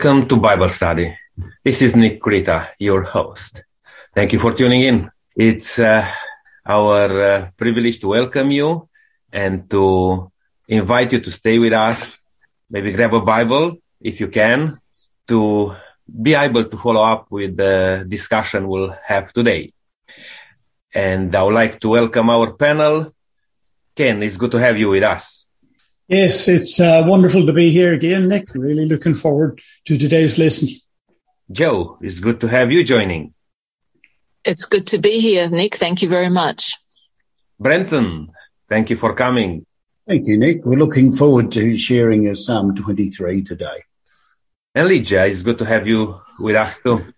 Welcome to Bible study. This is Nick Krita, your host. Thank you for tuning in. It's uh, our uh, privilege to welcome you and to invite you to stay with us. Maybe grab a Bible if you can to be able to follow up with the discussion we'll have today. And I would like to welcome our panel. Ken, it's good to have you with us. Yes, it's uh, wonderful to be here again, Nick. Really looking forward to today's lesson. Joe, it's good to have you joining. It's good to be here, Nick. Thank you very much. Brenton, thank you for coming. Thank you, Nick. We're looking forward to sharing your Psalm 23 today. And Lydia, it's good to have you with us too.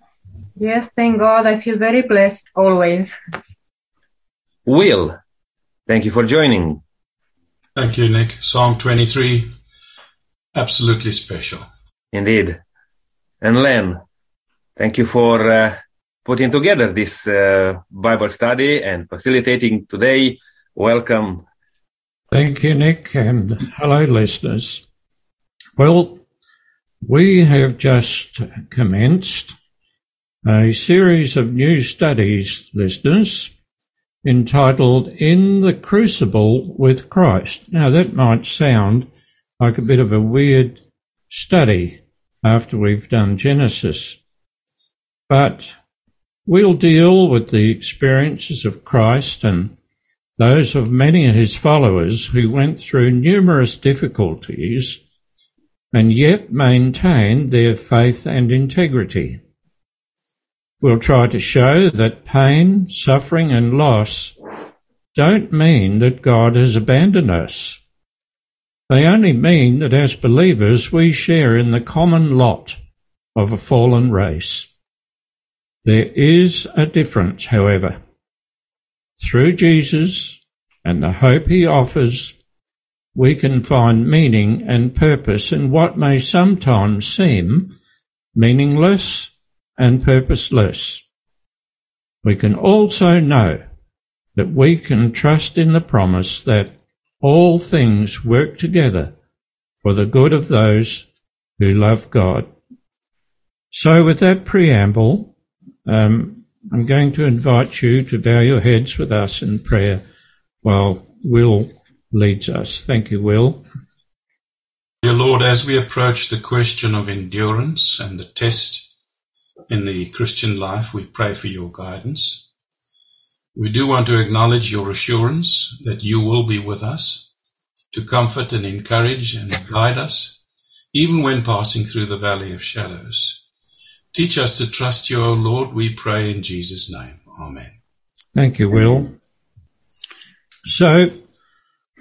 Yes, thank God. I feel very blessed always. Will, thank you for joining. Thank you, Nick. Psalm 23, absolutely special. Indeed. And Len, thank you for uh, putting together this uh, Bible study and facilitating today. Welcome. Thank you, Nick, and hello, listeners. Well, we have just commenced a series of new studies, listeners, entitled In the Crucible with Christ. Now, that might sound like a bit of a weird study after we've done Genesis, but we'll deal with the experiences of Christ and those of many of his followers who went through numerous difficulties and yet maintained their faith and integrity. We'll try to show that pain, suffering, and loss don't mean that God has abandoned us. They only mean that as believers we share in the common lot of a fallen race. There is a difference, however. Through Jesus and the hope he offers, we can find meaning and purpose in what may sometimes seem meaningless and purposeless. We can also know that we can trust in the promise that all things work together for the good of those who love God. So, with that preamble, um, I'm going to invite you to bow your heads with us in prayer while Will leads us. Thank you, Will. Dear Lord, as we approach the question of endurance and the test in the Christian life, we pray for your guidance. We do want to acknowledge your assurance that you will be with us to comfort and encourage and guide us, even when passing through the valley of shadows. Teach us to trust you, O Lord, we pray in Jesus' name. Amen. Thank you, Will. So,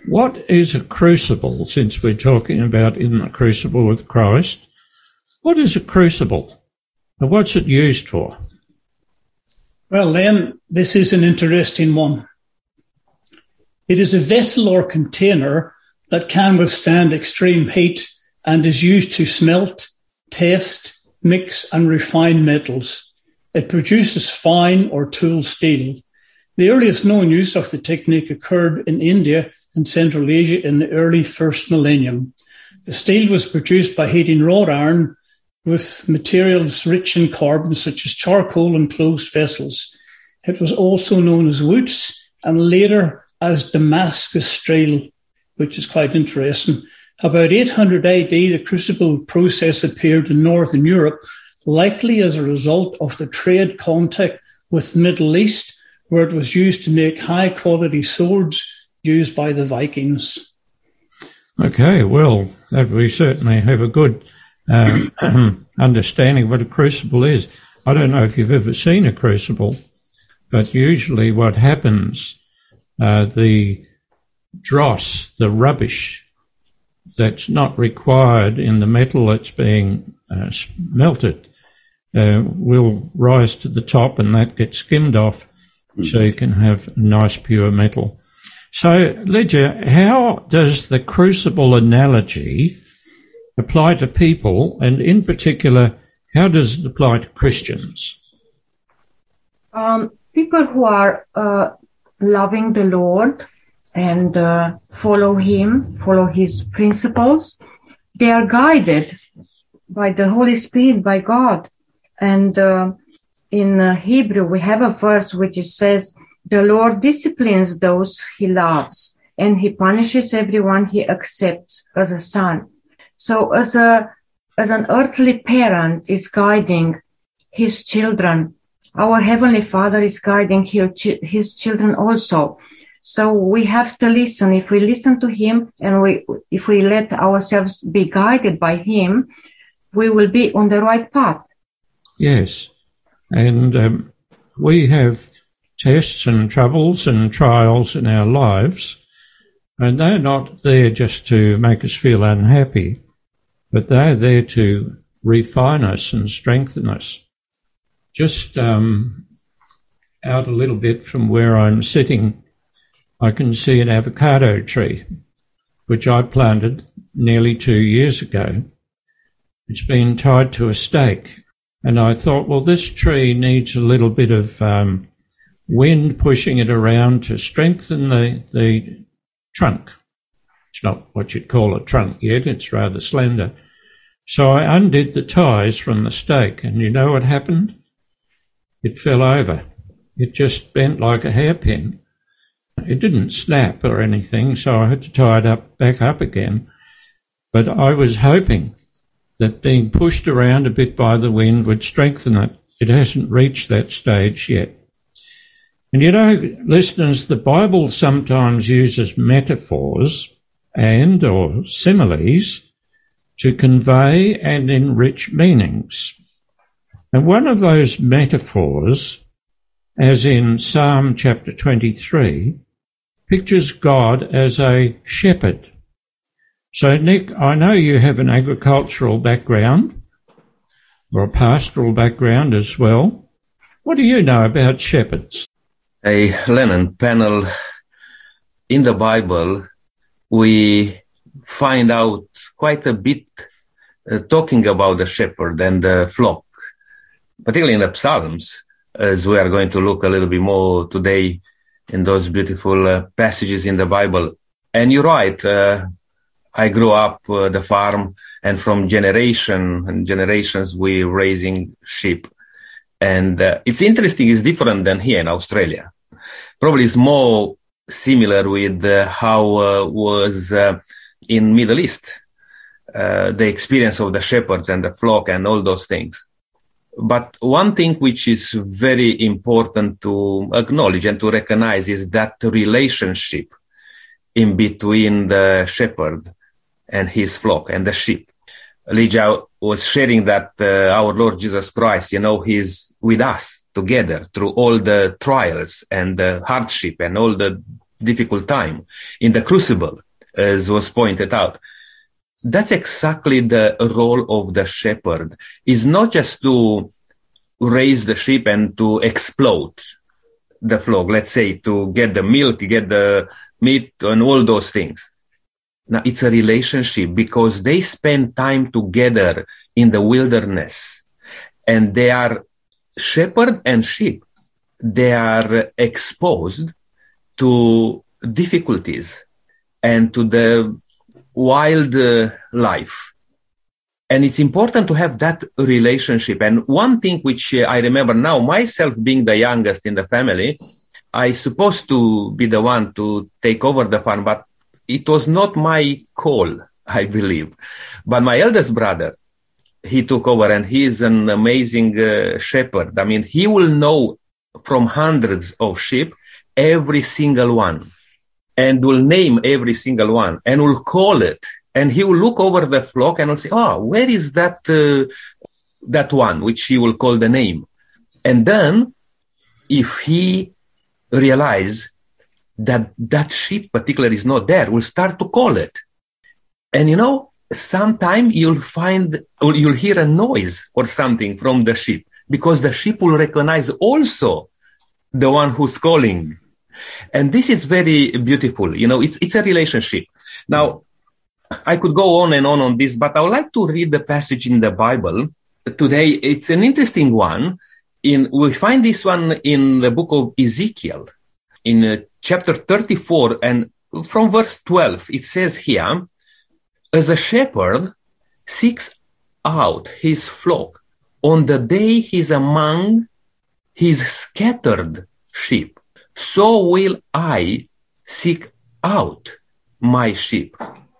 what is a crucible, since we're talking about in the crucible with Christ? What is a crucible? And what's it used for? Well, then, this is an interesting one. It is a vessel or container that can withstand extreme heat and is used to smelt, test, mix, and refine metals. It produces fine or tool steel. The earliest known use of the technique occurred in India and Central Asia in the early first millennium. The steel was produced by heating wrought iron with materials rich in carbon, such as charcoal and closed vessels. It was also known as Wootz and later as Damascus steel, which is quite interesting. About 800 AD, the crucible process appeared in Northern Europe, likely as a result of the trade contact with the Middle East, where it was used to make high quality swords used by the Vikings. Okay, well, we certainly have a good um, understanding what a crucible is. I don't know if you've ever seen a crucible, but usually what happens, uh, the dross, the rubbish that's not required in the metal that's being uh, melted, uh, will rise to the top and that gets skimmed off mm. so you can have nice pure metal. So, Lydia, how does the crucible analogy apply to people, and in particular, how does it apply to Christians? Um, people who are uh, loving the Lord and uh, follow Him, follow His principles, they are guided by the Holy Spirit, by God. And uh, in uh, Hebrew, we have a verse which says, the Lord disciplines those he loves and he punishes everyone he accepts as a son. So as a, as an earthly parent is guiding his children, our heavenly father is guiding his children also. So we have to listen. If we listen to him and we, if we let ourselves be guided by him, we will be on the right path. Yes. And um, we have tests and troubles and trials in our lives, and they're not there just to make us feel unhappy, but they're there to refine us and strengthen us. Just um, out a little bit from where I'm sitting, I can see an avocado tree, which I planted nearly two years ago. It's been tied to a stake. And I thought, well, this tree needs a little bit of um, wind pushing it around to strengthen the, the trunk. It's not what you'd call a trunk yet, it's rather slender. So I undid the ties from the stake, and you know what happened? It fell over. It just bent like a hairpin. It didn't snap or anything, so I had to tie it up back up again. But I was hoping that being pushed around a bit by the wind would strengthen it. It hasn't reached that stage yet. And you know, listeners, the Bible sometimes uses metaphors and or similes to convey and enrich meanings. And one of those metaphors, as in Psalm chapter 23, pictures God as a shepherd. So, Nick, I know you have an agricultural background or a pastoral background as well. What do you know about shepherds? A Lennon panel in the Bible, we find out quite a bit uh, talking about the shepherd and the flock, particularly in the Psalms, as we are going to look a little bit more today in those beautiful uh, passages in the Bible. And you're right. Uh, I grew up uh, the farm and from generation and generations we raising sheep. And uh, it's interesting. It's different than here in Australia. Probably it's more similar with uh, how uh, was uh, in Middle East. The experience of the shepherds and the flock and all those things. But one thing which is very important to acknowledge and to recognize is that relationship in between the shepherd and his flock and the sheep. Elijah was sharing that uh, our Lord Jesus Christ, you know, he's with us together through all the trials and the hardship and all the difficult time in the crucible, as was pointed out. That's exactly the role of the shepherd is not just to raise the sheep and to explode the flock, let's say to get the milk, get the meat and all those things now it's a relationship because they spend time together in the wilderness and they are shepherd and sheep. They are exposed to difficulties and to the wild uh, life. And it's important to have that relationship. And one thing which uh, I remember now, myself being the youngest in the family, I supposed to be the one to take over the farm, but it was not my call, I believe. But my eldest brother, he took over and he is an amazing uh, shepherd. I mean, he will know from hundreds of sheep every single one and will name every single one and will call it. And he will look over the flock and will say, Oh, where is that, uh, that one, which he will call the name. And then if he realize that that sheep particular is not there will start to call it and you know sometime you'll find or you'll hear a noise or something from the sheep because the sheep will recognize also the one who's calling. And this is very beautiful you know it's it's a relationship. Now i could go on and on on this but i would like to read the passage in the bible. Today it's an interesting one. In we find this one in the book of ezekiel in uh, chapter 34 and from verse 12, it says here, as a shepherd seeks out his flock on the day he's among his scattered sheep. So will I seek out my sheep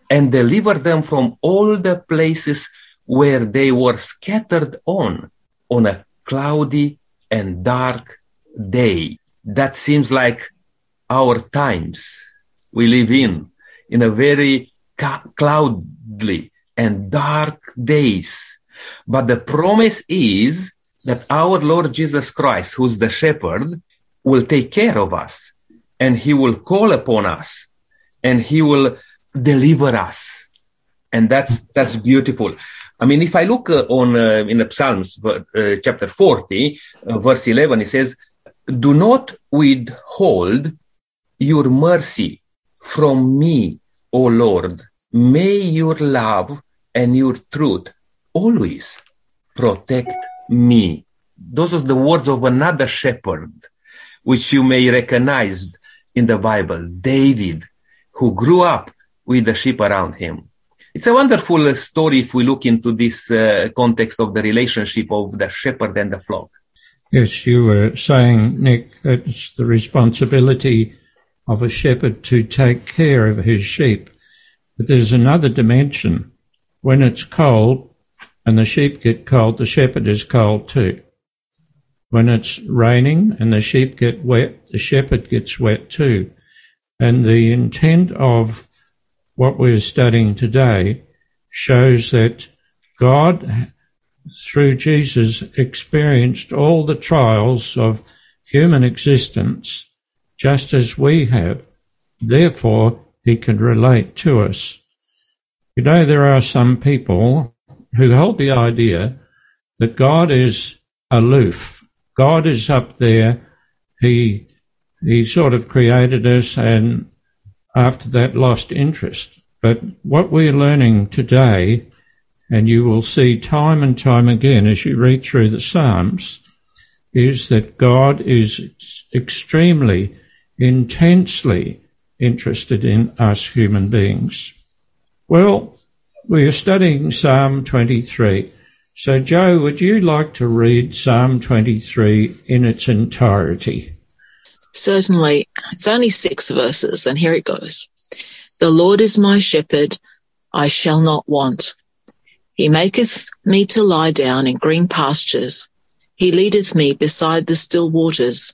and deliver them from all the places where they were scattered on, on a cloudy and dark day. That seems like our times we live in, in a very cloudly and dark days. But the promise is that our Lord Jesus Christ, who's the shepherd, will take care of us and he will call upon us and he will deliver us. And that's, that's beautiful. I mean, if I look uh, on uh, in the Psalms, uh, chapter 40, uh, verse 11, it says, do not withhold your mercy from me, O Lord. May your love and your truth always protect me. Those are the words of another shepherd, which you may recognize in the Bible, David, who grew up with the sheep around him. It's a wonderful story if we look into this uh, context of the relationship of the shepherd and the flock. Yes, you were saying, Nick, it's the responsibility of a shepherd to take care of his sheep. But there's another dimension. When it's cold and the sheep get cold, the shepherd is cold too. When it's raining and the sheep get wet, the shepherd gets wet too. And the intent of what we're studying today shows that God, through Jesus, experienced all the trials of human existence just as we have. Therefore, he can relate to us. You know, there are some people who hold the idea that God is aloof. God is up there. He, he sort of created us and after that lost interest. But what we're learning today, and you will see time and time again as you read through the Psalms, is that God is extremely, intensely interested in us human beings. Well, we are studying Psalm 23. So, Joe, would you like to read Psalm 23 in its entirety? Certainly. It's only six verses, and here it goes. The Lord is my shepherd, I shall not want. He maketh me to lie down in green pastures. He leadeth me beside the still waters.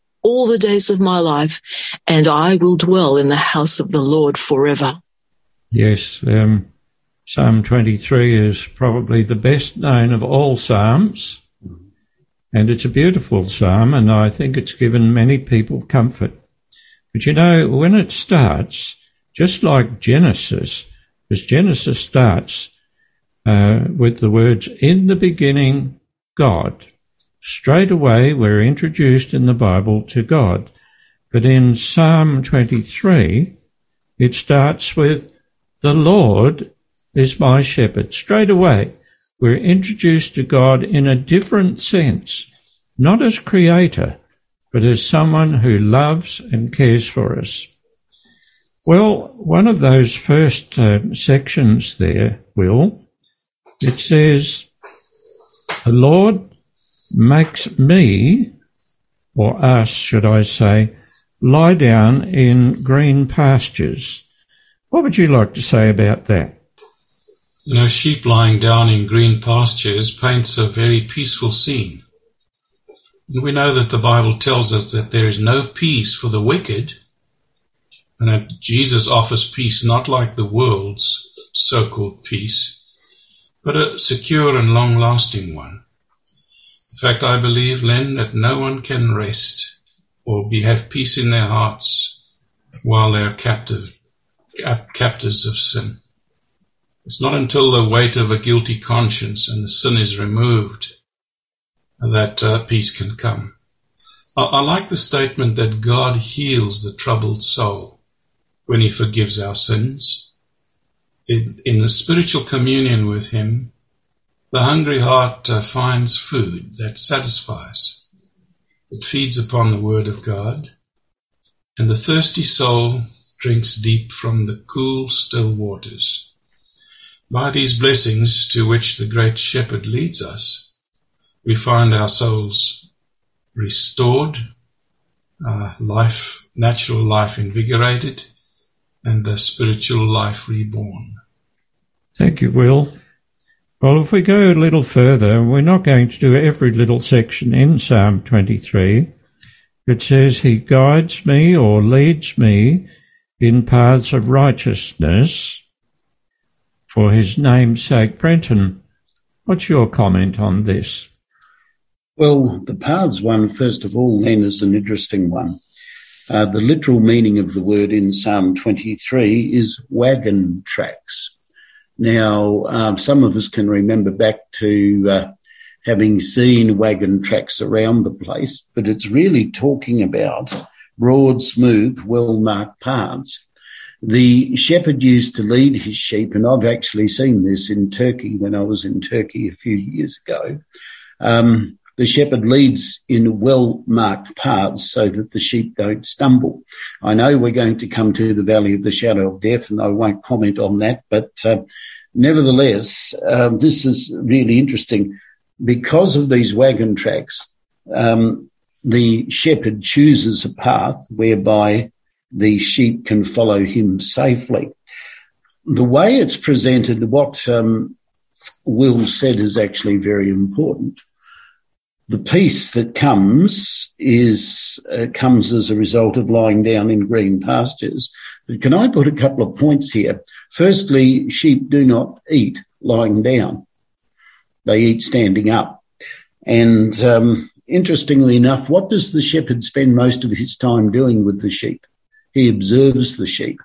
all the days of my life, and I will dwell in the house of the Lord forever. Yes, um, Psalm 23 is probably the best known of all Psalms, and it's a beautiful psalm, and I think it's given many people comfort. But you know, when it starts, just like Genesis, because Genesis starts uh, with the words, in the beginning, God. Straight away, we're introduced in the Bible to God. But in Psalm 23, it starts with, the Lord is my shepherd. Straight away, we're introduced to God in a different sense, not as creator, but as someone who loves and cares for us. Well, one of those first uh, sections there, Will, it says, The Lord makes me, or us, should I say, lie down in green pastures. What would you like to say about that? You know, sheep lying down in green pastures paints a very peaceful scene. We know that the Bible tells us that there is no peace for the wicked, and that Jesus offers peace not like the world's so called peace, but a secure and long lasting one. Fact, I believe, Len, that no one can rest or be, have peace in their hearts while they are captive, cap, captives of sin. It's not until the weight of a guilty conscience and the sin is removed that uh, peace can come. I, I like the statement that God heals the troubled soul when He forgives our sins. In, in a spiritual communion with Him, the hungry heart uh, finds food that satisfies. It feeds upon the Word of God, and the thirsty soul drinks deep from the cool, still waters. By these blessings to which the great shepherd leads us, we find our souls restored, uh, life, natural life invigorated, and the spiritual life reborn. Thank you, Will. Well, if we go a little further, we're not going to do every little section in Psalm 23. It says, He guides me or leads me in paths of righteousness for His name's sake. Brenton, what's your comment on this? Well, the paths one, first of all, then is an interesting one. Uh, the literal meaning of the word in Psalm 23 is wagon tracks. Now, um, some of us can remember back to uh, having seen wagon tracks around the place, but it's really talking about broad, smooth, well marked paths. The shepherd used to lead his sheep, and I've actually seen this in Turkey when I was in Turkey a few years ago. Um, the shepherd leads in well marked paths so that the sheep don't stumble. I know we're going to come to the valley of the shadow of death, and I won't comment on that, but uh, nevertheless, um, this is really interesting. Because of these wagon tracks, um, the shepherd chooses a path whereby the sheep can follow him safely. The way it's presented, what um, Will said is actually very important the peace that comes is uh, comes as a result of lying down in green pastures. But can I put a couple of points here? Firstly, sheep do not eat lying down; they eat standing up. And um, interestingly enough, what does the shepherd spend most of his time doing with the sheep? He observes the sheep.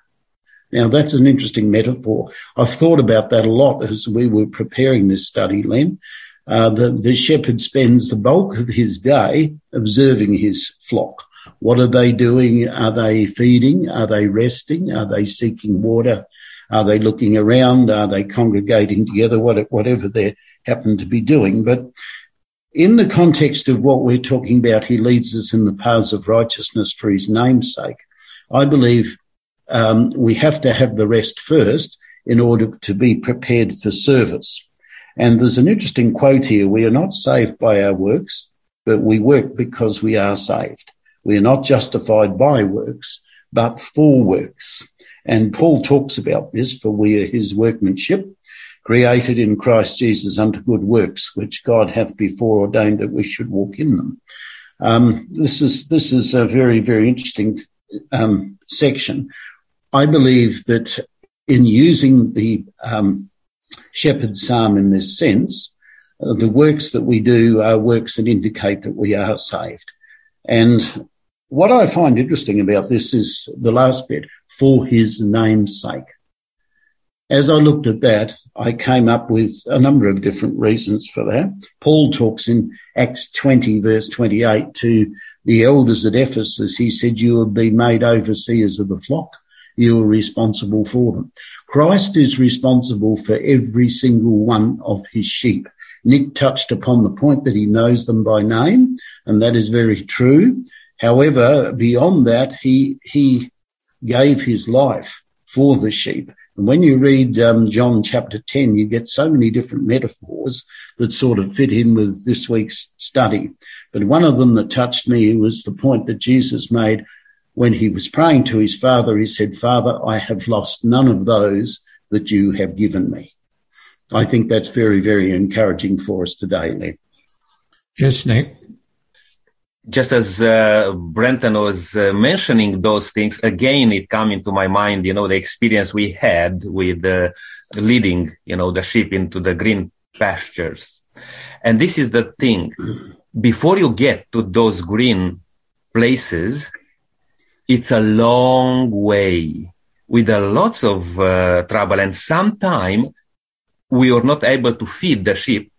Now, that's an interesting metaphor. I've thought about that a lot as we were preparing this study, Len. Uh, the, the shepherd spends the bulk of his day observing his flock. What are they doing? Are they feeding? Are they resting? Are they seeking water? Are they looking around? Are they congregating together? Whatever they happen to be doing. But in the context of what we're talking about, he leads us in the paths of righteousness for his name's sake. I believe um, we have to have the rest first in order to be prepared for service. And there's an interesting quote here. We are not saved by our works, but we work because we are saved. We are not justified by works, but for works. And Paul talks about this, for we are his workmanship, created in Christ Jesus unto good works, which God hath before ordained that we should walk in them. Um, this is this is a very very interesting um, section. I believe that in using the um, shepherd's psalm in this sense. Uh, the works that we do are works that indicate that we are saved. And what I find interesting about this is the last bit, for his name's sake. As I looked at that, I came up with a number of different reasons for that. Paul talks in Acts 20 verse 28 to the elders at Ephesus. He said, you will be made overseers of the flock. You are responsible for them. Christ is responsible for every single one of his sheep. Nick touched upon the point that he knows them by name, and that is very true. However, beyond that, he, he gave his life for the sheep. And when you read um, John chapter 10, you get so many different metaphors that sort of fit in with this week's study. But one of them that touched me was the point that Jesus made when he was praying to his father, he said, Father, I have lost none of those that you have given me. I think that's very, very encouraging for us today, Lee. Yes, Nick. Just as uh, Brenton was uh, mentioning those things, again, it came into my mind, you know, the experience we had with uh, leading, you know, the sheep into the green pastures. And this is the thing. Before you get to those green places, it's a long way. With a lots of uh, trouble and sometimes we are not able to feed the sheep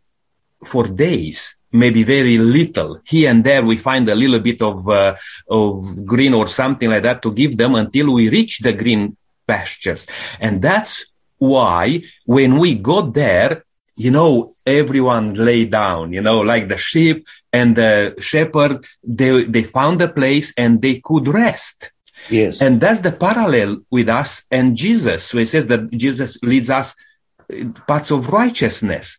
for days maybe very little. Here and there we find a little bit of uh, of green or something like that to give them until we reach the green pastures. And that's why when we got there you know everyone lay down you know like the sheep and the shepherd they they found a place and they could rest. Yes. and that's the parallel with us and jesus where it says that jesus leads us paths of righteousness.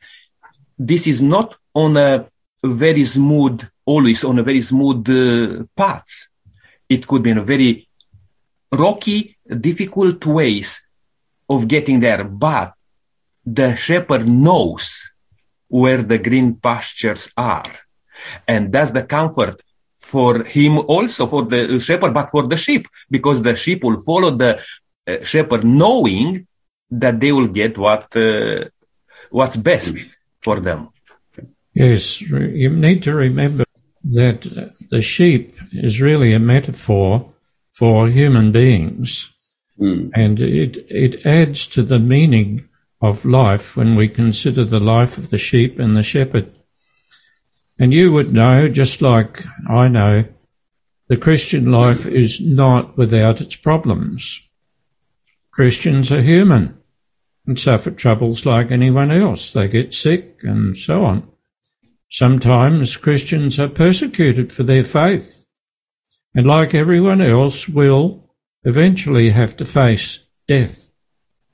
This is not on a very smooth always on a very smooth uh, path. It could be in a very rocky difficult ways of getting there but the shepherd knows where the green pastures are and that's the comfort for him also for the shepherd but for the sheep because the sheep will follow the uh, shepherd knowing that they will get what uh, what's best for them Yes, you need to remember that uh, the sheep is really a metaphor for human beings, Mm. and it, it adds to the meaning of life when we consider the life of the sheep and the shepherd. And you would know, just like I know, the Christian life is not without its problems. Christians are human and suffer troubles like anyone else. They get sick and so on. Sometimes Christians are persecuted for their faith, and like everyone else, will eventually have to face death.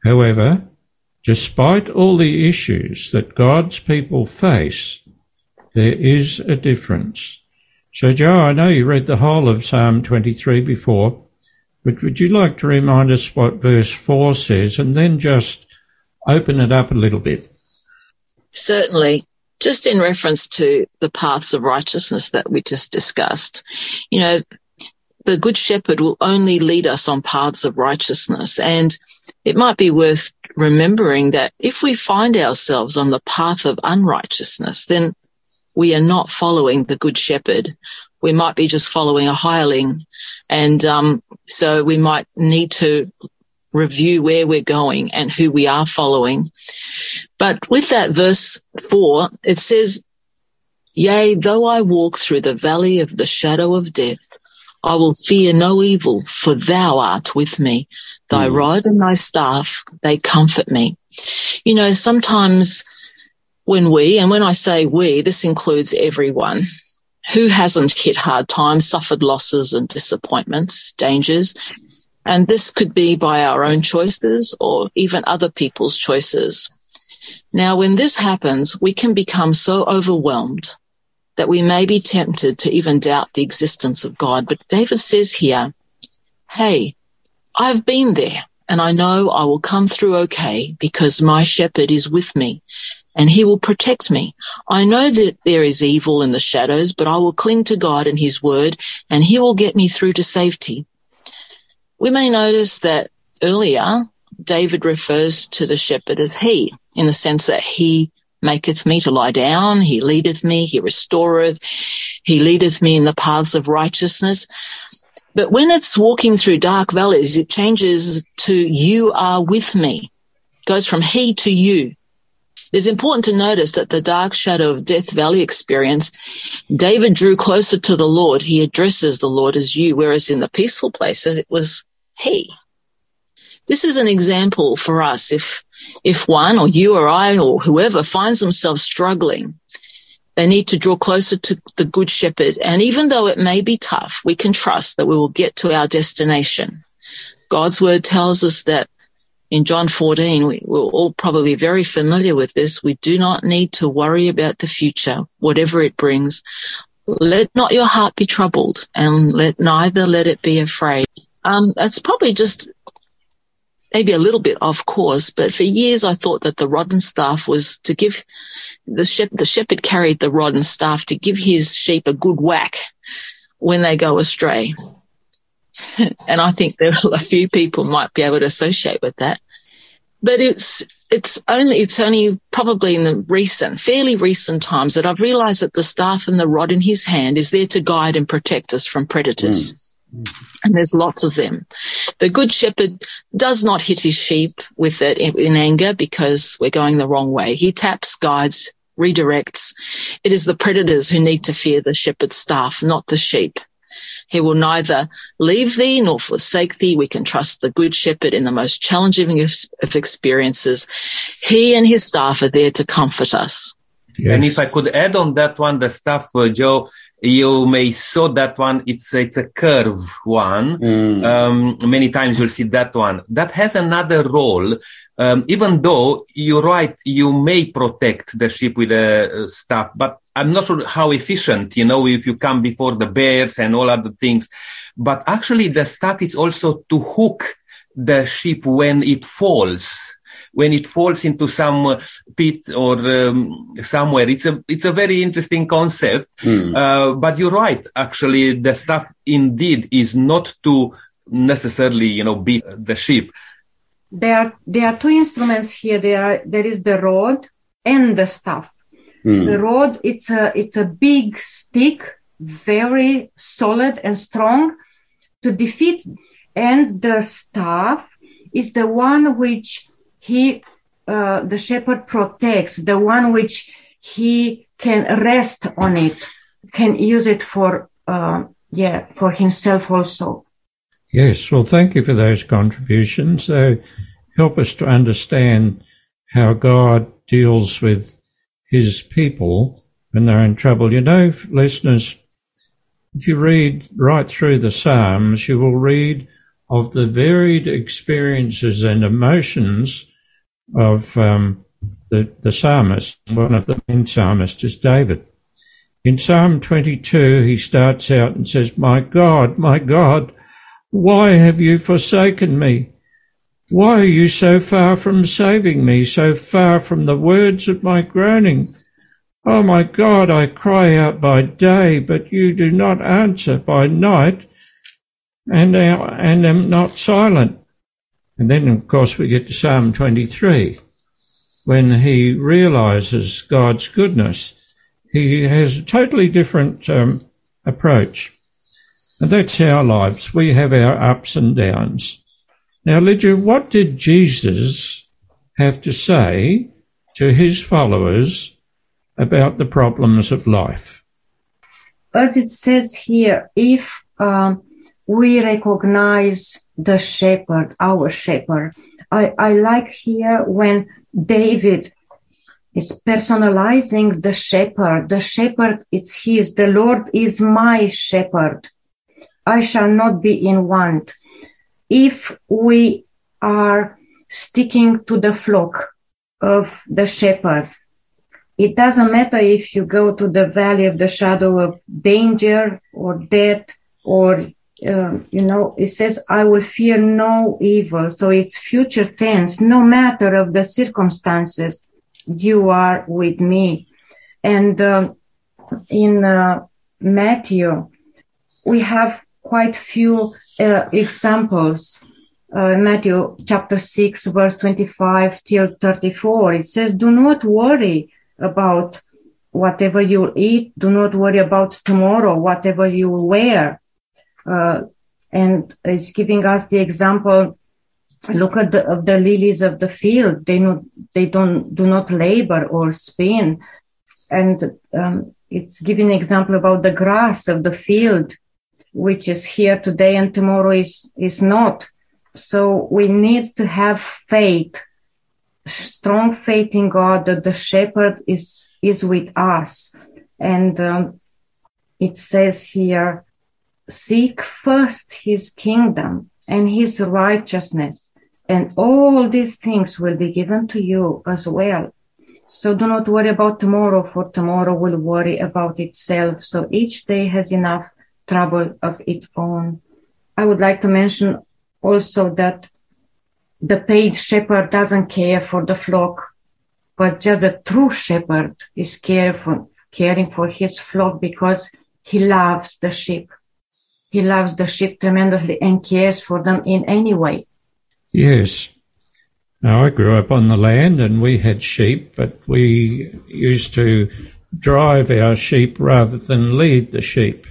However, despite all the issues that God's people face, there is a difference. So, Joe, I know you read the whole of Psalm 23 before, but would you like to remind us what verse 4 says and then just open it up a little bit? Certainly. Just in reference to the paths of righteousness that we just discussed, you know, the good shepherd will only lead us on paths of righteousness. And it might be worth remembering that if we find ourselves on the path of unrighteousness, then we are not following the good shepherd. We might be just following a hireling. And um, so we might need to review where we're going and who we are following. But with that verse four, it says, Yea, though I walk through the valley of the shadow of death, I will fear no evil, for thou art with me. Thy Mm. rod and thy staff, they comfort me. You know, sometimes when we, and when I say we, this includes everyone who hasn't hit hard times, suffered losses and disappointments, dangers, and this could be by our own choices or even other people's choices. Now, when this happens, we can become so overwhelmed that we may be tempted to even doubt the existence of God. But David says here, Hey, I've been there and I know I will come through okay because my shepherd is with me and he will protect me. I know that there is evil in the shadows, but I will cling to God and his word and he will get me through to safety. We may notice that earlier David refers to the shepherd as he in the sense that he maketh me to lie down. He leadeth me. He restoreth. He leadeth me in the paths of righteousness. But when it's walking through dark valleys, it changes to you are with me. It goes from he to you. It's important to notice that the dark shadow of Death Valley experience, David drew closer to the Lord. He addresses the Lord as you, whereas in the peaceful places, it was he. This is an example for us. If, if one or you or I or whoever finds themselves struggling, they need to draw closer to the good shepherd. And even though it may be tough, we can trust that we will get to our destination. God's word tells us that in John 14, we, we're all probably very familiar with this. We do not need to worry about the future, whatever it brings. Let not your heart be troubled and let neither let it be afraid. Um, that's probably just maybe a little bit off course, but for years I thought that the rod and staff was to give the shepherd, the shepherd carried the rod and staff to give his sheep a good whack when they go astray. and I think there a few people might be able to associate with that. But it's, it's only, it's only probably in the recent, fairly recent times that I've realized that the staff and the rod in his hand is there to guide and protect us from predators. Hmm. And there's lots of them. The good shepherd does not hit his sheep with it in, in anger because we're going the wrong way. He taps, guides, redirects. It is the predators who need to fear the shepherd's staff, not the sheep. He will neither leave thee nor forsake thee. We can trust the good shepherd in the most challenging of experiences. He and his staff are there to comfort us. Yes. And if I could add on that one, the staff, uh, Joe, you may saw that one. It's it's a curve one. Mm. Um, many times you'll see that one. That has another role. Um, even though you're right, you may protect the ship with the uh, stuff, but I'm not sure how efficient. You know, if you come before the bears and all other things, but actually the stuff is also to hook the ship when it falls when it falls into some uh, pit or um, somewhere. It's a it's a very interesting concept. Mm. Uh, but you're right. Actually, the stuff indeed is not to necessarily you know beat the sheep. There are there are two instruments here. There are, there is the rod and the staff. Mm. The rod it's a it's a big stick, very solid and strong to defeat, and the staff is the one which he uh, the shepherd protects the one which he can rest on it can use it for uh, yeah for himself also. Yes well thank you for those contributions. They help us to understand how god deals with his people when they're in trouble. You know listeners if you read right through the psalms you will read of the varied experiences and emotions of um, the, the psalmist. One of the main psalmists is David. In Psalm 22, he starts out and says, My God, my God, why have you forsaken me? Why are you so far from saving me, so far from the words of my groaning? Oh my God, I cry out by day, but you do not answer by night, and, and am not silent. And then, of course, we get to Psalm 23. When he realizes God's goodness, he has a totally different um, approach. And that's our lives. We have our ups and downs. Now, Lydia, what did Jesus have to say to his followers about the problems of life? As it says here, if um, we recognize the shepherd, our shepherd. I, I like here when David is personalizing the shepherd. The shepherd it's his. The Lord is my shepherd. I shall not be in want. If we are sticking to the flock of the shepherd, it doesn't matter if you go to the valley of the shadow of danger or death or um, you know, it says, I will fear no evil. So it's future tense. No matter of the circumstances, you are with me. And uh, in uh, Matthew, we have quite few uh, examples. Uh, Matthew chapter 6, verse 25 till 34. It says, do not worry about whatever you eat. Do not worry about tomorrow, whatever you wear and it's giving us the example look at the, of the lilies of the field. They not they don't do not labor or spin. And um, it's giving an example about the grass of the field which is here today and tomorrow is is not. So we need to have faith strong faith in god that the shepherd is is with us. And um, it says here seek first his kingdom and his righteousness, and all these things will be given to you as well. So do not worry about tomorrow, for tomorrow will worry about itself. So each day has enough trouble of its own. I would like to mention also that the paid shepherd doesn't care for the flock, but just the true shepherd is careful, caring for his flock because he loves the sheep he loves the sheep tremendously and cares for them in any way. Yes. Now, I grew up on the land and we had sheep, but we used to drive our sheep rather than lead the sheep.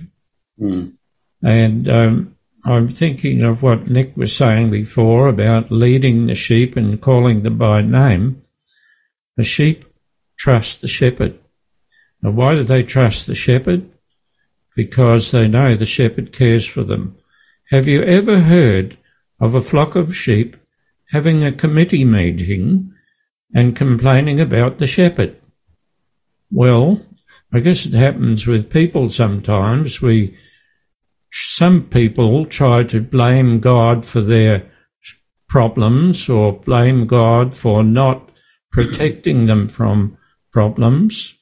Mm. And um, I'm thinking of what Nick was saying before about leading the sheep and calling them by name. The sheep trust the shepherd. Now, why do they trust the shepherd? Because they know the shepherd cares for them. Have you ever heard of a flock of sheep having a committee meeting and complaining about the shepherd? Well, I guess it happens with people sometimes. We, some people try to blame God for their problems or blame God for not protecting them from problems.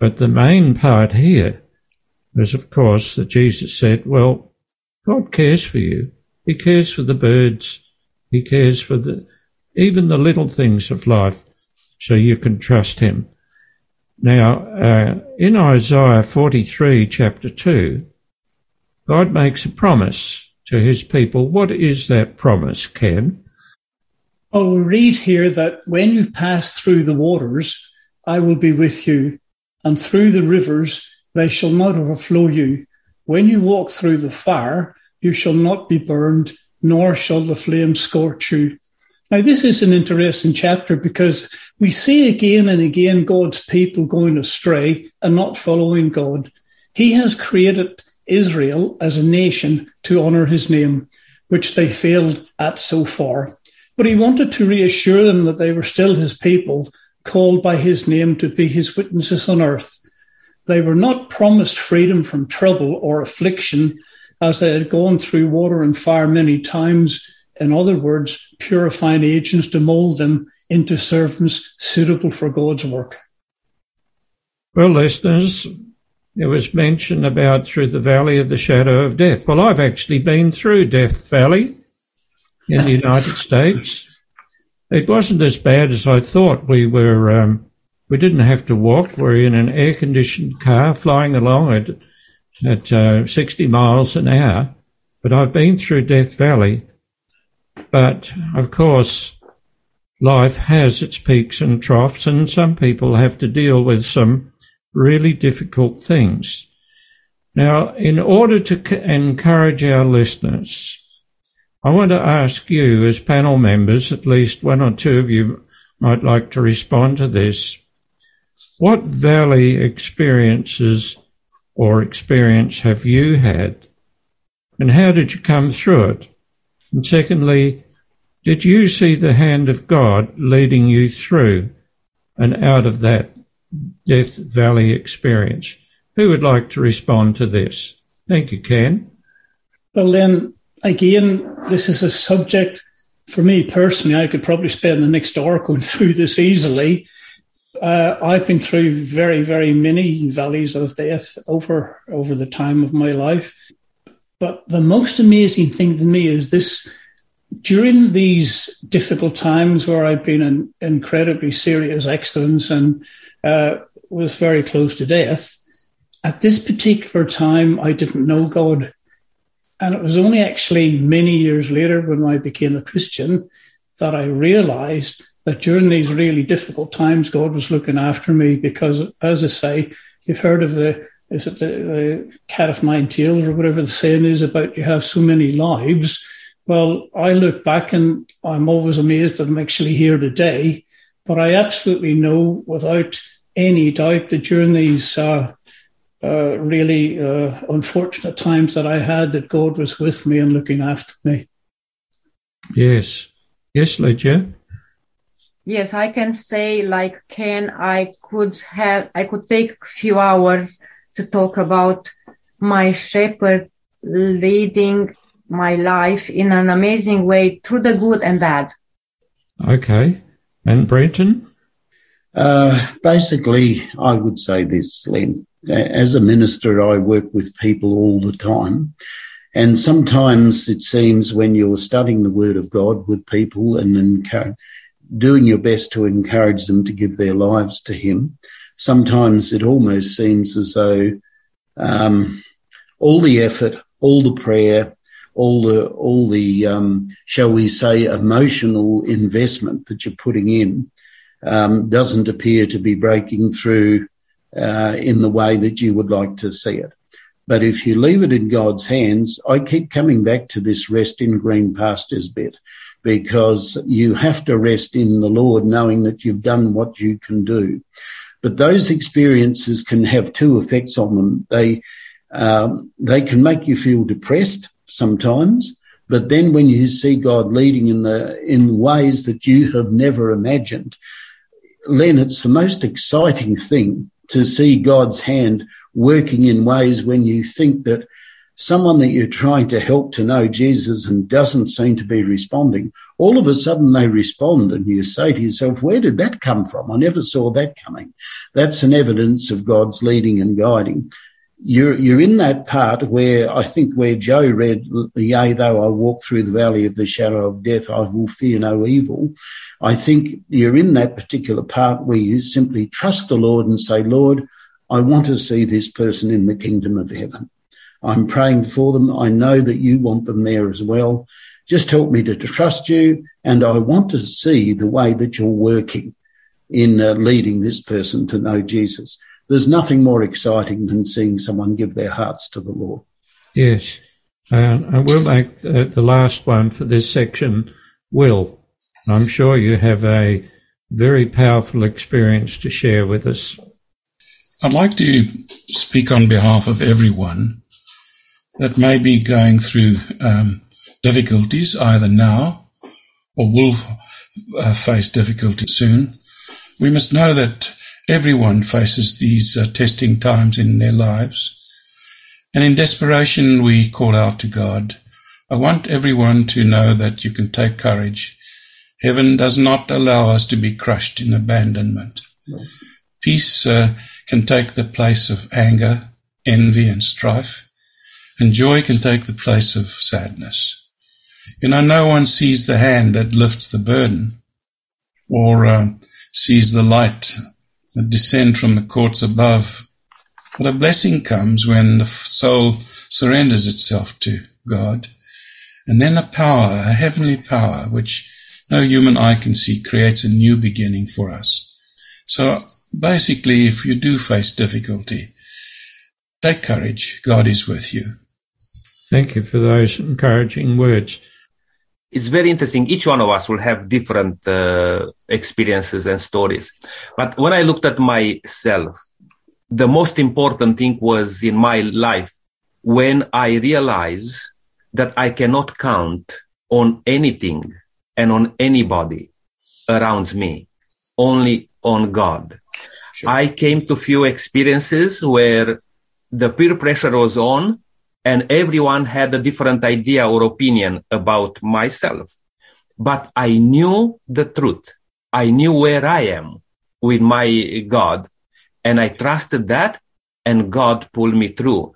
But the main part here is, of course, that Jesus said, well, God cares for you. He cares for the birds. He cares for the, even the little things of life, so you can trust Him. Now, uh, in Isaiah 43, chapter 2, God makes a promise to his people. What is that promise, Ken? Well, we read here that when you pass through the waters, I will be with you, and through the rivers, they shall not overflow you. When you walk through the fire, you shall not be burned, nor shall the flame scorch you. Now, this is an interesting chapter because we see again and again God's people going astray and not following God. He has created Israel as a nation to honor his name, which they failed at so far. But he wanted to reassure them that they were still his people, called by his name to be his witnesses on earth. They were not promised freedom from trouble or affliction as they had gone through water and fire many times in other words, purifying agents to mold them into servants suitable for God's work. Well, listeners, it was mentioned about through the valley of the shadow of death. Well, I've actually been through Death Valley in the United States. It wasn't as bad as I thought. We were, um, we didn't have to walk. We're in an air conditioned car flying along at, at uh, 60 miles an hour. But I've been through Death Valley but of course, life has its peaks and troughs, and some people have to deal with some really difficult things. Now, in order to encourage our listeners, I want to ask you, as panel members, at least one or two of you might like to respond to this. What valley experiences or experience have you had? And how did you come through it? And secondly, did you see the hand of God leading you through and out of that Death Valley experience? Who would like to respond to this? Thank you, Ken. Well, then, again, this is a subject for me personally. I could probably spend the next hour going through this easily. Uh, I've been through very, very many valleys of death over over the time of my life. But the most amazing thing to me is this during these difficult times where I've been in incredibly serious accidents and uh, was very close to death, at this particular time, I didn't know God. And it was only actually many years later when I became a Christian that I realized that during these really difficult times, God was looking after me because, as I say, you've heard of the is it the, the cat of nine tails or whatever the saying is about you have so many lives. Well, I look back and I'm always amazed that I'm actually here today. But I absolutely know without any doubt that during these uh, uh, really uh, unfortunate times that I had, that God was with me and looking after me. Yes. Yes, Lydia. Yes, I can say like can I could have, I could take a few hours to talk about my shepherd leading my life in an amazing way through the good and bad. Okay. And Brenton? Uh, basically, I would say this, Len. As a minister, I work with people all the time. And sometimes it seems when you're studying the Word of God with people and encourage, doing your best to encourage them to give their lives to Him, sometimes it almost seems as though um, all the effort, all the prayer, all the all the um, shall we say emotional investment that you're putting in um, doesn't appear to be breaking through uh, in the way that you would like to see it. But if you leave it in God's hands, I keep coming back to this rest in green pastures bit because you have to rest in the Lord knowing that you've done what you can do. But those experiences can have two effects on them. They um, they can make you feel depressed sometimes, but then when you see God leading in the in ways that you have never imagined, Len, it's the most exciting thing to see God's hand working in ways when you think that someone that you're trying to help to know Jesus and doesn't seem to be responding, all of a sudden they respond and you say to yourself, where did that come from? I never saw that coming. That's an evidence of God's leading and guiding. You're, you're in that part where I think where Joe read, yea, though I walk through the valley of the shadow of death, I will fear no evil. I think you're in that particular part where you simply trust the Lord and say, Lord, I want to see this person in the kingdom of heaven. I'm praying for them. I know that you want them there as well. Just help me to trust you. And I want to see the way that you're working in uh, leading this person to know Jesus. There's nothing more exciting than seeing someone give their hearts to the Lord. Yes. Uh, and we'll make uh, the last one for this section, Will. I'm sure you have a very powerful experience to share with us. I'd like to speak on behalf of everyone that may be going through um, difficulties either now or will uh, face difficulty soon. We must know that everyone faces these uh, testing times in their lives. And in desperation, we call out to God. I want everyone to know that you can take courage. Heaven does not allow us to be crushed in abandonment. No. Peace uh, can take the place of anger, envy, and strife and joy can take the place of sadness. You know, no one sees the hand that lifts the burden or uh, sees the light that descends from the courts above. But a blessing comes when the soul surrenders itself to God. And then a power, a heavenly power, which no human eye can see, creates a new beginning for us. So basically, if you do face difficulty, take courage. God is with you. Thank you for those encouraging words. It's very interesting. Each one of us will have different uh, experiences and stories. But when I looked at myself, the most important thing was in my life when I realized that I cannot count on anything and on anybody around me, only on God. Sure. I came to few experiences where the peer pressure was on and everyone had a different idea or opinion about myself. But I knew the truth. I knew where I am with my God and I trusted that and God pulled me through.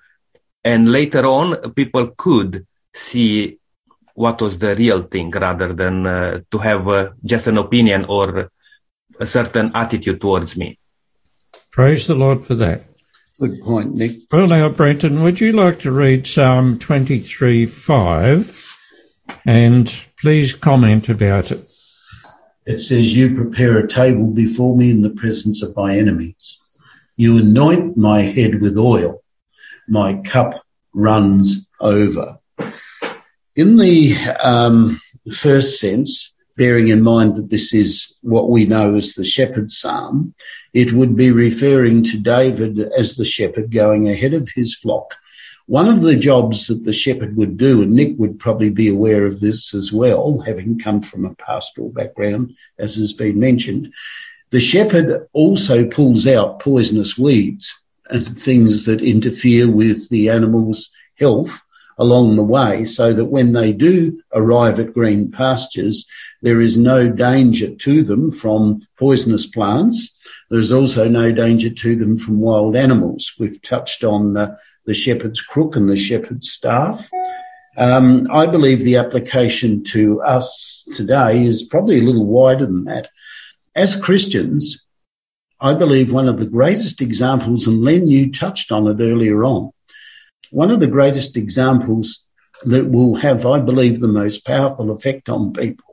And later on, people could see what was the real thing rather than uh, to have uh, just an opinion or a certain attitude towards me. Praise the Lord for that. Good point, Nick. Well, now, Brenton, would you like to read Psalm 23 5 and please comment about it? It says, You prepare a table before me in the presence of my enemies. You anoint my head with oil. My cup runs over. In the um, first sense, bearing in mind that this is what we know as the shepherd's psalm, it would be referring to David as the shepherd going ahead of his flock. One of the jobs that the shepherd would do, and Nick would probably be aware of this as well, having come from a pastoral background, as has been mentioned, the shepherd also pulls out poisonous weeds and things that interfere with the animal's health along the way so that when they do arrive at green pastures, there is no danger to them from poisonous plants. There's also no danger to them from wild animals. We've touched on uh, the shepherd's crook and the shepherd's staff. Um, I believe the application to us today is probably a little wider than that. As Christians, I believe one of the greatest examples, and Len, you touched on it earlier on, one of the greatest examples that will have, I believe, the most powerful effect on people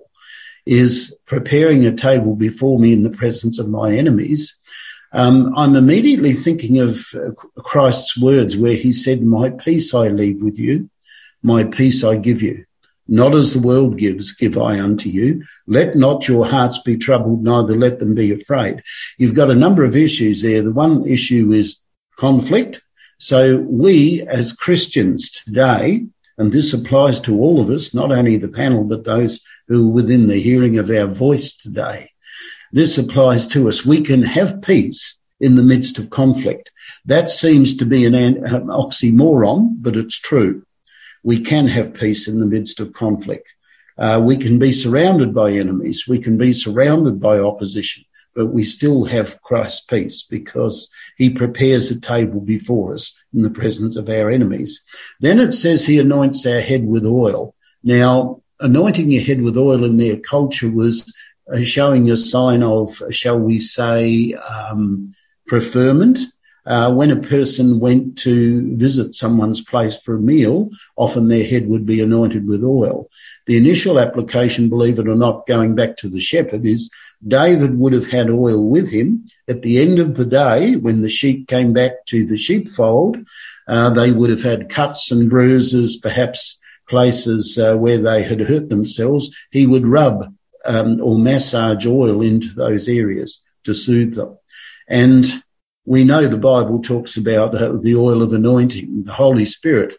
is preparing a table before me in the presence of my enemies. Um, I'm immediately thinking of Christ's words where he said, My peace I leave with you, my peace I give you. Not as the world gives, give I unto you. Let not your hearts be troubled, neither let them be afraid. You've got a number of issues there. The one issue is conflict. So we as Christians today, and this applies to all of us, not only the panel, but those who are within the hearing of our voice today. This applies to us. We can have peace in the midst of conflict. That seems to be an, an oxymoron, but it's true. We can have peace in the midst of conflict. Uh, we can be surrounded by enemies. We can be surrounded by opposition, but we still have Christ's peace because he prepares a table before us in the presence of our enemies. Then it says he anoints our head with oil. Now, anointing your head with oil in their culture was uh, showing a sign of, shall we say, um, preferment. Uh, when a person went to visit someone's place for a meal, often their head would be anointed with oil. The initial application, believe it or not, going back to the shepherd, is David would have had oil with him. At the end of the day, when the sheep came back to the sheepfold, uh, they would have had cuts and bruises, perhaps places uh, where they had hurt themselves. He would rub um, or massage oil into those areas to soothe them. And we know the Bible talks about uh, the oil of anointing. The Holy Spirit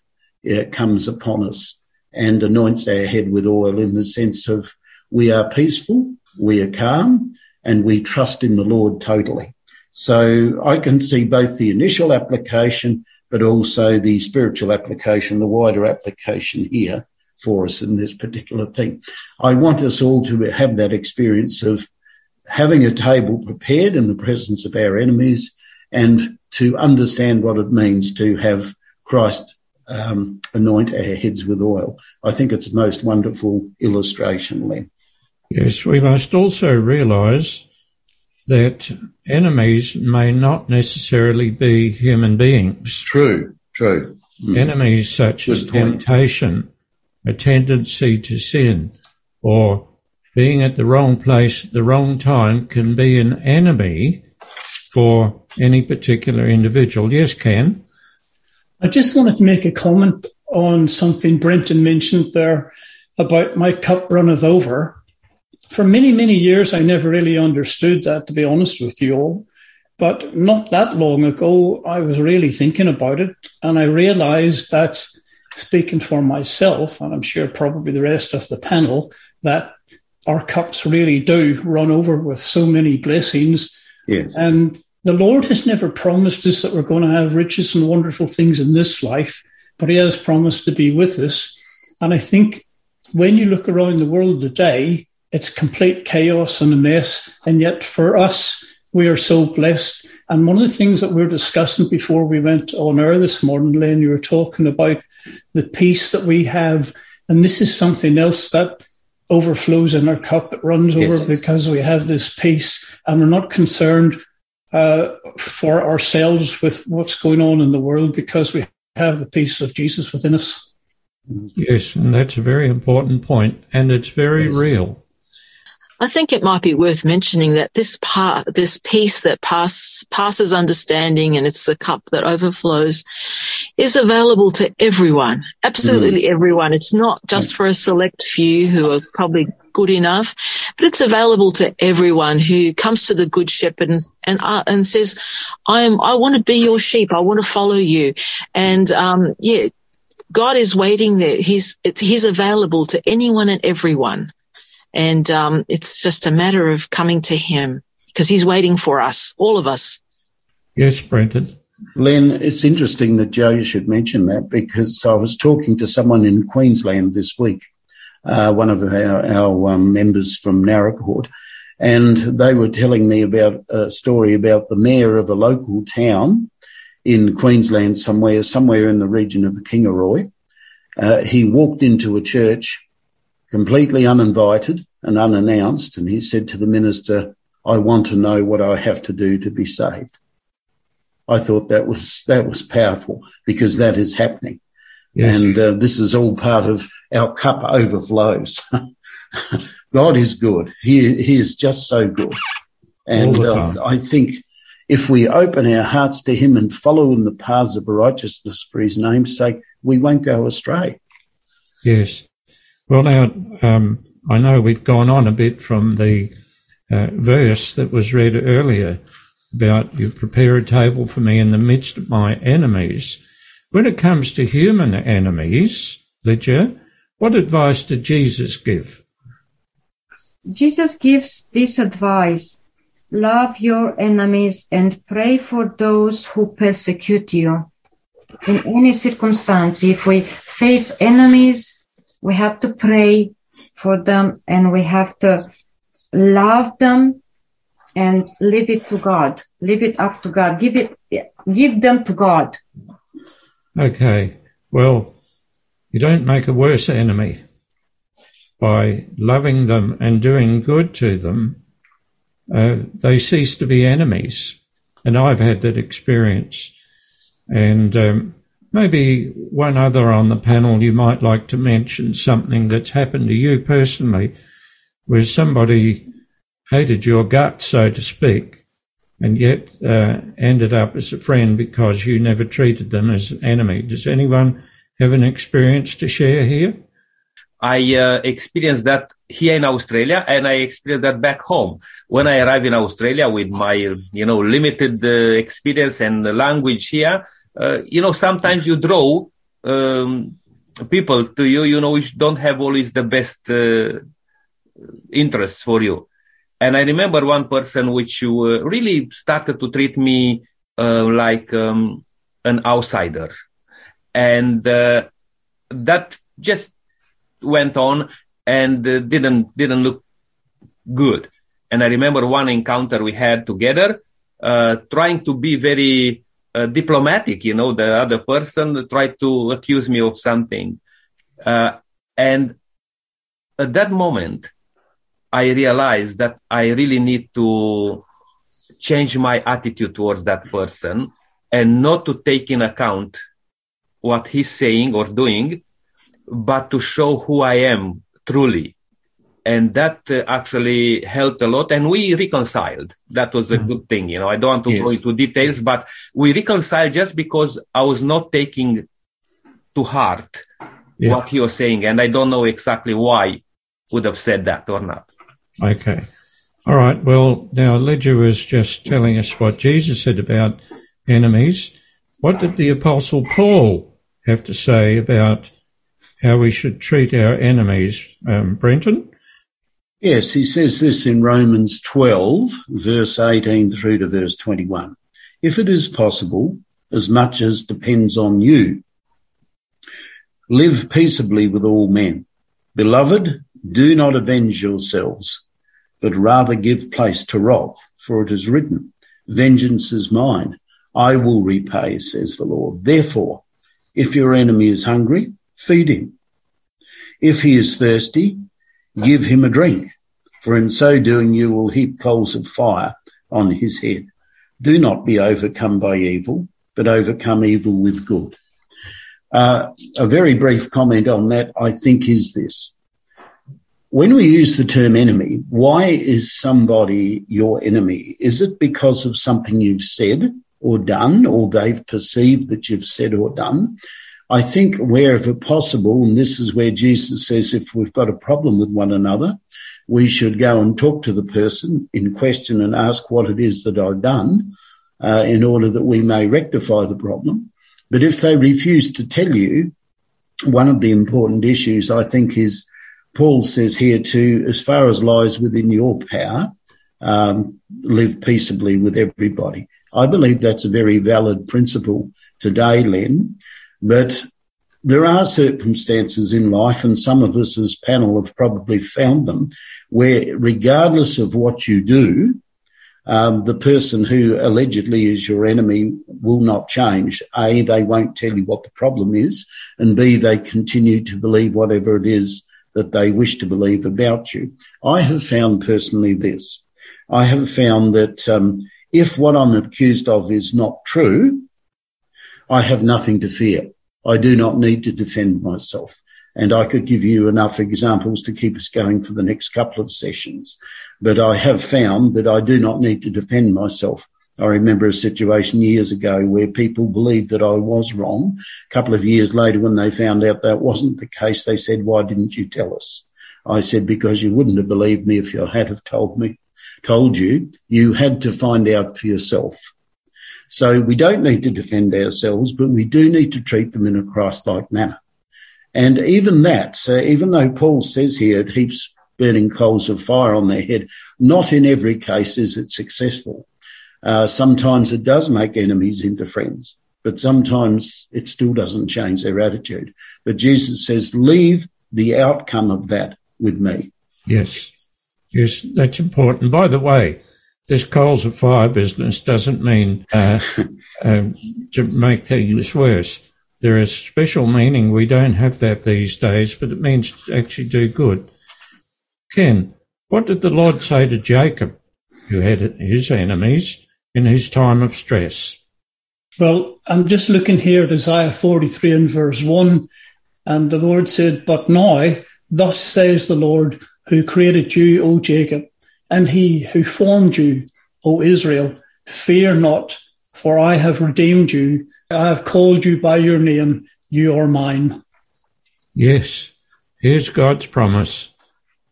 uh, comes upon us and anoints our head with oil in the sense of we are peaceful, we are calm, and we trust in the Lord totally. So I can see both the initial application, but also the spiritual application, the wider application here for us in this particular thing. I want us all to have that experience of having a table prepared in the presence of our enemies and to understand what it means to have Christ um, anoint our heads with oil. I think it's a most wonderful illustration, Len. Yes, we must also realize that enemies may not necessarily be human beings. True, true. Mm. Enemies such Good as point. temptation, a tendency to sin, or being at the wrong place at the wrong time can be an enemy for any particular individual. Yes, Ken? I just wanted to make a comment on something Brenton mentioned there about my cup runneth over. For many, many years, I never really understood that, to be honest with you all. But not that long ago, I was really thinking about it, and I realized that speaking for myself, and I'm sure probably the rest of the panel, that our cups really do run over with so many blessings. Yes. And the Lord has never promised us that we're going to have riches and wonderful things in this life, but He has promised to be with us. And I think when you look around the world today, it's complete chaos and a mess. And yet for us, we are so blessed. And one of the things that we are discussing before we went on air this morning, Len, you were talking about the peace that we have. And this is something else that overflows in our cup. It runs yes. over because we have this peace and we're not concerned uh, for ourselves with what's going on in the world because we have the peace of Jesus within us. Yes, and that's a very important point, and it's very yes. real. I think it might be worth mentioning that this part, this peace that pass, passes understanding and it's the cup that overflows is available to everyone. Absolutely mm. everyone. It's not just for a select few who are probably good enough, but it's available to everyone who comes to the good shepherd and, and, uh, and says, I am, I want to be your sheep. I want to follow you. And, um, yeah, God is waiting there. He's, he's available to anyone and everyone. And um, it's just a matter of coming to him because he's waiting for us, all of us. Yes, Brenton. Len, it's interesting that Joe should mention that because I was talking to someone in Queensland this week, uh, one of our, our um, members from Naracoorte, and they were telling me about a story about the mayor of a local town in Queensland, somewhere, somewhere in the region of the Kingaroy. Uh, he walked into a church completely uninvited and unannounced. And he said to the minister, I want to know what I have to do to be saved. I thought that was, that was powerful because that is happening. Yes. And uh, this is all part of our cup overflows. God is good. He, he is just so good. And uh, I think if we open our hearts to him and follow in the paths of righteousness for his name's sake, we won't go astray. Yes. Well, now, um, I know we've gone on a bit from the uh, verse that was read earlier about you prepare a table for me in the midst of my enemies. When it comes to human enemies, Lydia, what advice did Jesus give? Jesus gives this advice love your enemies and pray for those who persecute you. In any circumstance, if we face enemies, we have to pray for them and we have to love them and leave it to God. Leave it up to God. Give it, give them to God. Okay. Well, you don't make a worse enemy by loving them and doing good to them. Uh, they cease to be enemies. And I've had that experience. And um, maybe one other on the panel, you might like to mention something that's happened to you personally, where somebody hated your guts, so to speak, and yet uh, ended up as a friend because you never treated them as an enemy. Does anyone have an experience to share here? I uh, experienced that here in Australia and I experienced that back home. When I arrived in Australia with my, you know, limited uh, experience and language here, uh, you know, sometimes you draw um, people to you, you know, which don't have always the best uh, interests for you. And I remember one person which uh, really started to treat me uh, like um, an outsider. And uh, that just went on and didn't didn't look good. And I remember one encounter we had together, trying to be very uh, diplomatic. You know, the other person tried to accuse me of something, and at that moment, I realized that I really need to change my attitude towards that person and not to take in account what he's saying or doing, but to show who I am truly. And that uh, actually helped a lot. And we reconciled. That was a mm-hmm. good thing. You know, I don't want to yes. go into details, but we reconciled just because I was not taking to heart yeah. what he was saying. And I don't know exactly why would have said that or not. Okay. All right. Well, now Lydia was just telling us what Jesus said about enemies. What did the Apostle Paul have to say about how we should treat our enemies? Um, Brenton? Yes, he says this in Romans 12, verse 18 through to verse 21. If it is possible, as much as depends on you, live peaceably with all men. Beloved, do not avenge yourselves but rather give place to wrath, for it is written, Vengeance is mine, I will repay, says the Lord. Therefore, if your enemy is hungry, feed him. If he is thirsty, give him a drink, for in so doing you will heap coals of fire on his head. Do not be overcome by evil, but overcome evil with good. Uh, a very brief comment on that, I think, is this. When we use the term enemy, why is somebody your enemy? Is it because of something you've said or done, or they've perceived that you've said or done? I think wherever possible, and this is where Jesus says if we've got a problem with one another, we should go and talk to the person in question and ask what it is that I've done uh, in order that we may rectify the problem. But if they refuse to tell you, one of the important issues I think is Paul says here too, as far as lies within your power, um, live peaceably with everybody. I believe that's a very valid principle today, Len, but there are circumstances in life, and some of us as panel have probably found them, where regardless of what you do, um, the person who allegedly is your enemy will not change. A, they won't tell you what the problem is, and B, they continue to believe whatever it is that they wish to believe about you. I have found personally this. I have found that um, if what I'm accused of is not true, I have nothing to fear. I do not need to defend myself. And I could give you enough examples to keep us going for the next couple of sessions. But I have found that I do not need to defend myself. I remember a situation years ago where people believed that I was wrong. A couple of years later, when they found out that wasn't the case, they said, why didn't you tell us? I said, because you wouldn't have believed me if you had have told me, told you. You had to find out for yourself. So we don't need to defend ourselves, but we do need to treat them in a Christ-like manner. And even that, even though Paul says here it heaps burning coals of fire on their head, not in every case is it successful. Uh, sometimes it does make enemies into friends, but sometimes it still doesn't change their attitude. But Jesus says, leave the outcome of that with me. Yes. Yes, that's important. By the way, this coals of fire business doesn't mean uh, uh, to make things worse. There is special meaning. We don't have that these days, but it means to actually do good. Ken, what did the Lord say to Jacob, who had his enemies, in his time of stress? Well, I'm just looking here at Isaiah 43 and verse 1, and the Lord said, But now, thus says the Lord, who created you, O Jacob, and he who formed you, O Israel, fear not, for I have redeemed you. I have called you by your name. You are mine. Yes, here's God's promise.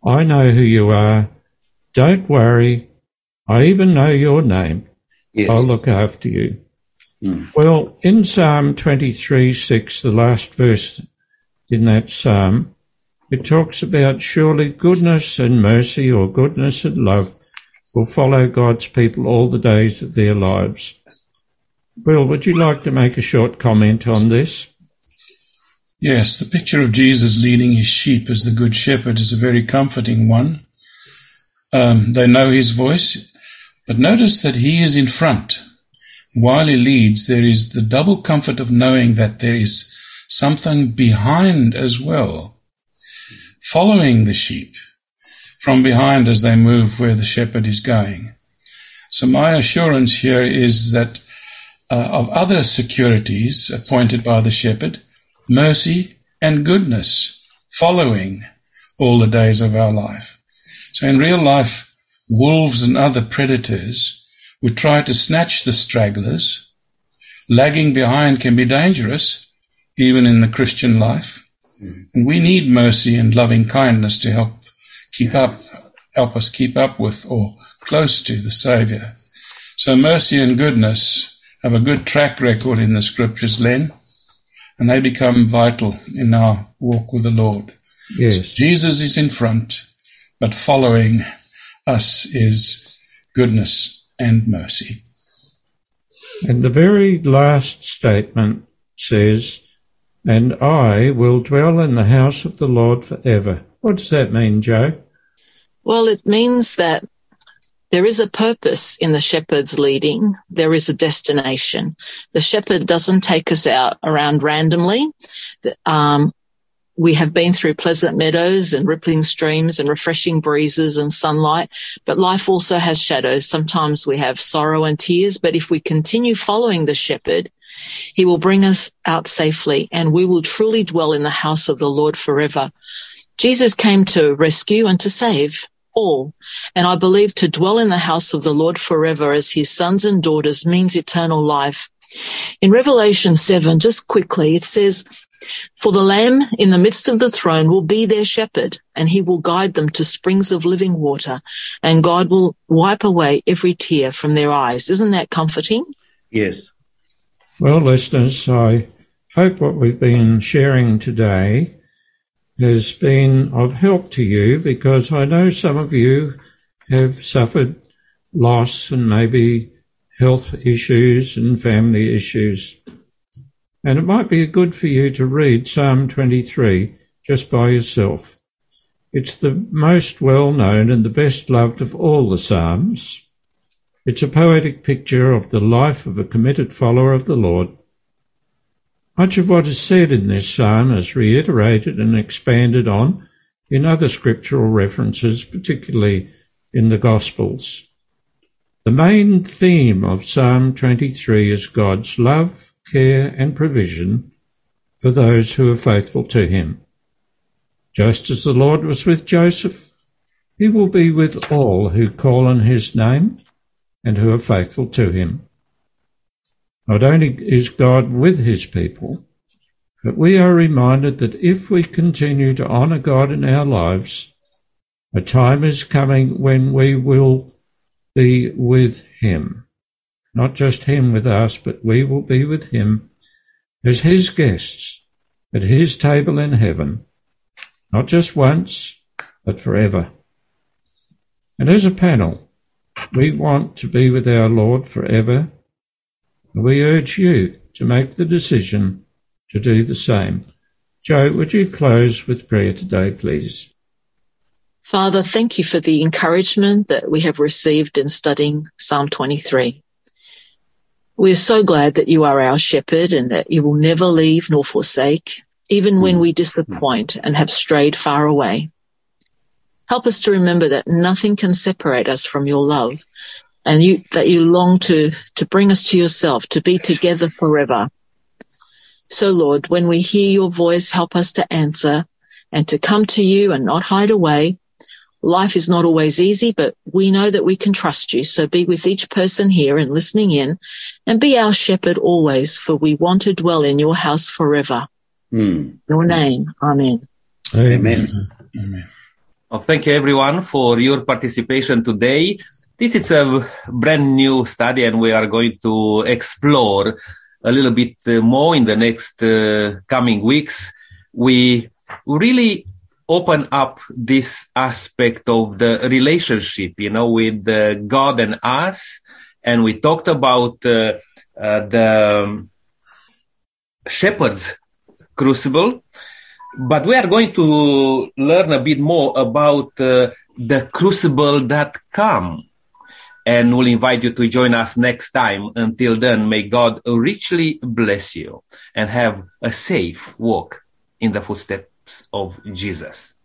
I know who you are. Don't worry. I even know your name. Yes. I'll look after you. Mm. Well, in Psalm 23 6, the last verse in that psalm, it talks about surely goodness and mercy or goodness and love will follow God's people all the days of their lives. Bill, would you like to make a short comment on this? Yes, the picture of Jesus leading his sheep as the good shepherd is a very comforting one. Um, they know his voice, but notice that he is in front. While he leads, there is the double comfort of knowing that there is something behind as well following the sheep from behind as they move where the shepherd is going. So my assurance here is that uh, of other securities appointed by the shepherd, mercy and goodness following all the days of our life. So in real life, wolves and other predators would try to snatch the stragglers. Lagging behind can be dangerous, even in the Christian life. And we need mercy and loving kindness to help keep up, help us keep up with or close to the Savior. So mercy and goodness have a good track record in the scriptures, Len, and they become vital in our walk with the Lord. Yes. So Jesus is in front, but following us is goodness and mercy. And the very last statement says, and I will dwell in the house of the Lord forever. What does that mean, Joe? Well, it means that there is a purpose in the shepherd's leading. There is a destination. The shepherd doesn't take us out around randomly. Um, we have been through pleasant meadows and rippling streams and refreshing breezes and sunlight, but life also has shadows. Sometimes we have sorrow and tears, but if we continue following the shepherd, he will bring us out safely and we will truly dwell in the house of the Lord forever. Jesus came to rescue and to save all. And I believe to dwell in the house of the Lord forever as his sons and daughters means eternal life. In Revelation 7, just quickly, it says, For the Lamb in the midst of the throne will be their shepherd, and he will guide them to springs of living water, and God will wipe away every tear from their eyes. Isn't that comforting? Yes. Well, listeners, I hope what we've been sharing today has been of help to you because I know some of you have suffered loss and maybe health issues and family issues. And it might be good for you to read Psalm 23 just by yourself. It's the most well known and the best loved of all the Psalms. It's a poetic picture of the life of a committed follower of the Lord. Much of what is said in this psalm is reiterated and expanded on in other scriptural references, particularly in the Gospels. The main theme of Psalm 23 is God's love, care, and provision for those who are faithful to Him. Just as the Lord was with Joseph, He will be with all who call on His name and who are faithful to him. Not only is God with his people, but we are reminded that if we continue to honour God in our lives, a time is coming when we will be with him. Not just him with us, but we will be with him as his guests at his table in heaven, not just once, but forever. And as a panel, we want to be with our Lord forever. We urge you to make the decision to do the same. Joe, would you close with prayer today, please? Father, thank you for the encouragement that we have received in studying Psalm 23. We're so glad that you are our shepherd and that you will never leave nor forsake, even when hmm. we disappoint and have strayed far away. Help us to remember that nothing can separate us from your love and you, that you long to, to bring us to yourself, to be together forever. So Lord, when we hear your voice, help us to answer and to come to you and not hide away. Life is not always easy, but we know that we can trust you. So be with each person here and listening in and be our shepherd always, for we want to dwell in your house forever. Mm. Your name. Amen. Amen. Amen. Well, thank you everyone for your participation today. This is a brand new study and we are going to explore a little bit uh, more in the next uh, coming weeks. We really open up this aspect of the relationship, you know, with uh, God and us. And we talked about uh, uh, the um, shepherd's crucible, but we are going to learn a bit more about uh, the crucible that come. And we'll invite you to join us next time. Until then, may God richly bless you and have a safe walk in the footsteps of Jesus.